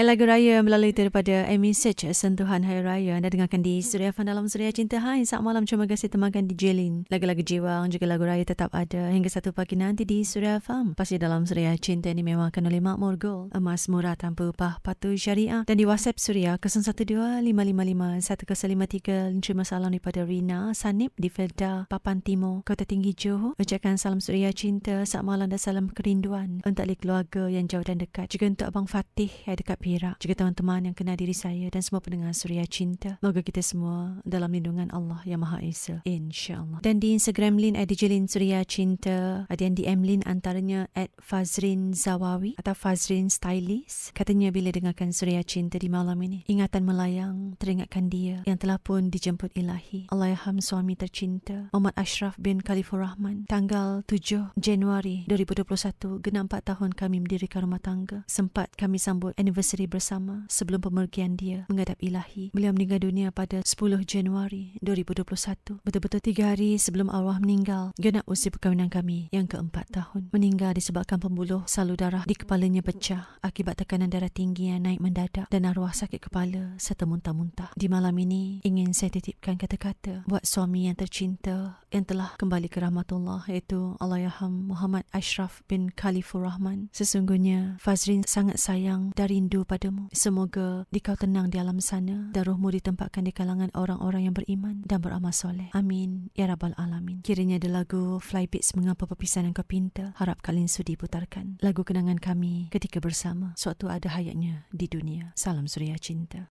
Eh, lagu raya melalui daripada Amy Search Sentuhan Hari Raya. Anda dengarkan di Suria Fan dalam Suria Cinta. Hai Saat malam. Terima kasih temankan di Jelin Lagu-lagu jiwa juga lagu raya tetap ada Hingga satu pagi nanti di Suria Fan Pasti dalam Suria Cinta ini memangkan oleh Makmur Gold Emas murah tanpa upah patuh syariah. Dan di WhatsApp Suria 012-555-1053 Terima salam daripada Rina Sanip di Felda Papan Timur Kota Tinggi Johor. Ucapkan salam Suria Cinta Saat malam dan salam kerinduan Untuk keluarga yang jauh dan dekat. Juga untuk Abang Fatih yang dekat Perak juga teman-teman yang kenal diri saya dan semua pendengar Suria Cinta. Moga kita semua dalam lindungan Allah yang Maha Esa. InsyaAllah. Dan di Instagram Lin at Lin Suria Cinta. Ada yang DM Lin antaranya at Fazrin Zawawi atau Fazrin Stylist. Katanya bila dengarkan Suria Cinta di malam ini, ingatan melayang teringatkan dia yang telah pun dijemput ilahi. Allahyarham suami tercinta Muhammad Ashraf bin Khalifur Rahman. Tanggal 7 Januari 2021, genap 4 tahun kami mendirikan rumah tangga. Sempat kami sambut anniversary bersama sebelum pemergian dia menghadap ilahi. Beliau meninggal dunia pada 10 Januari 2021. Betul-betul tiga hari sebelum arwah meninggal, genap usia perkahwinan kami yang keempat tahun. Meninggal disebabkan pembuluh salur darah di kepalanya pecah akibat tekanan darah tinggi yang naik mendadak dan arwah sakit kepala serta muntah-muntah. Di malam ini, ingin saya titipkan kata-kata buat suami yang tercinta yang telah kembali ke rahmatullah iaitu Allahyarham Muhammad Ashraf bin Khalifur Rahman. Sesungguhnya Fazrin sangat sayang dan rindu padamu. Semoga dikau tenang di alam sana dan rohmu ditempatkan di kalangan orang-orang yang beriman dan beramal soleh. Amin. Ya Rabbal Alamin. Kiranya ada lagu Flybeats Mengapa Perpisahan Kau Pinta. Harap kalian sudi putarkan. Lagu kenangan kami ketika bersama. Suatu ada hayatnya di dunia. Salam Suria Cinta.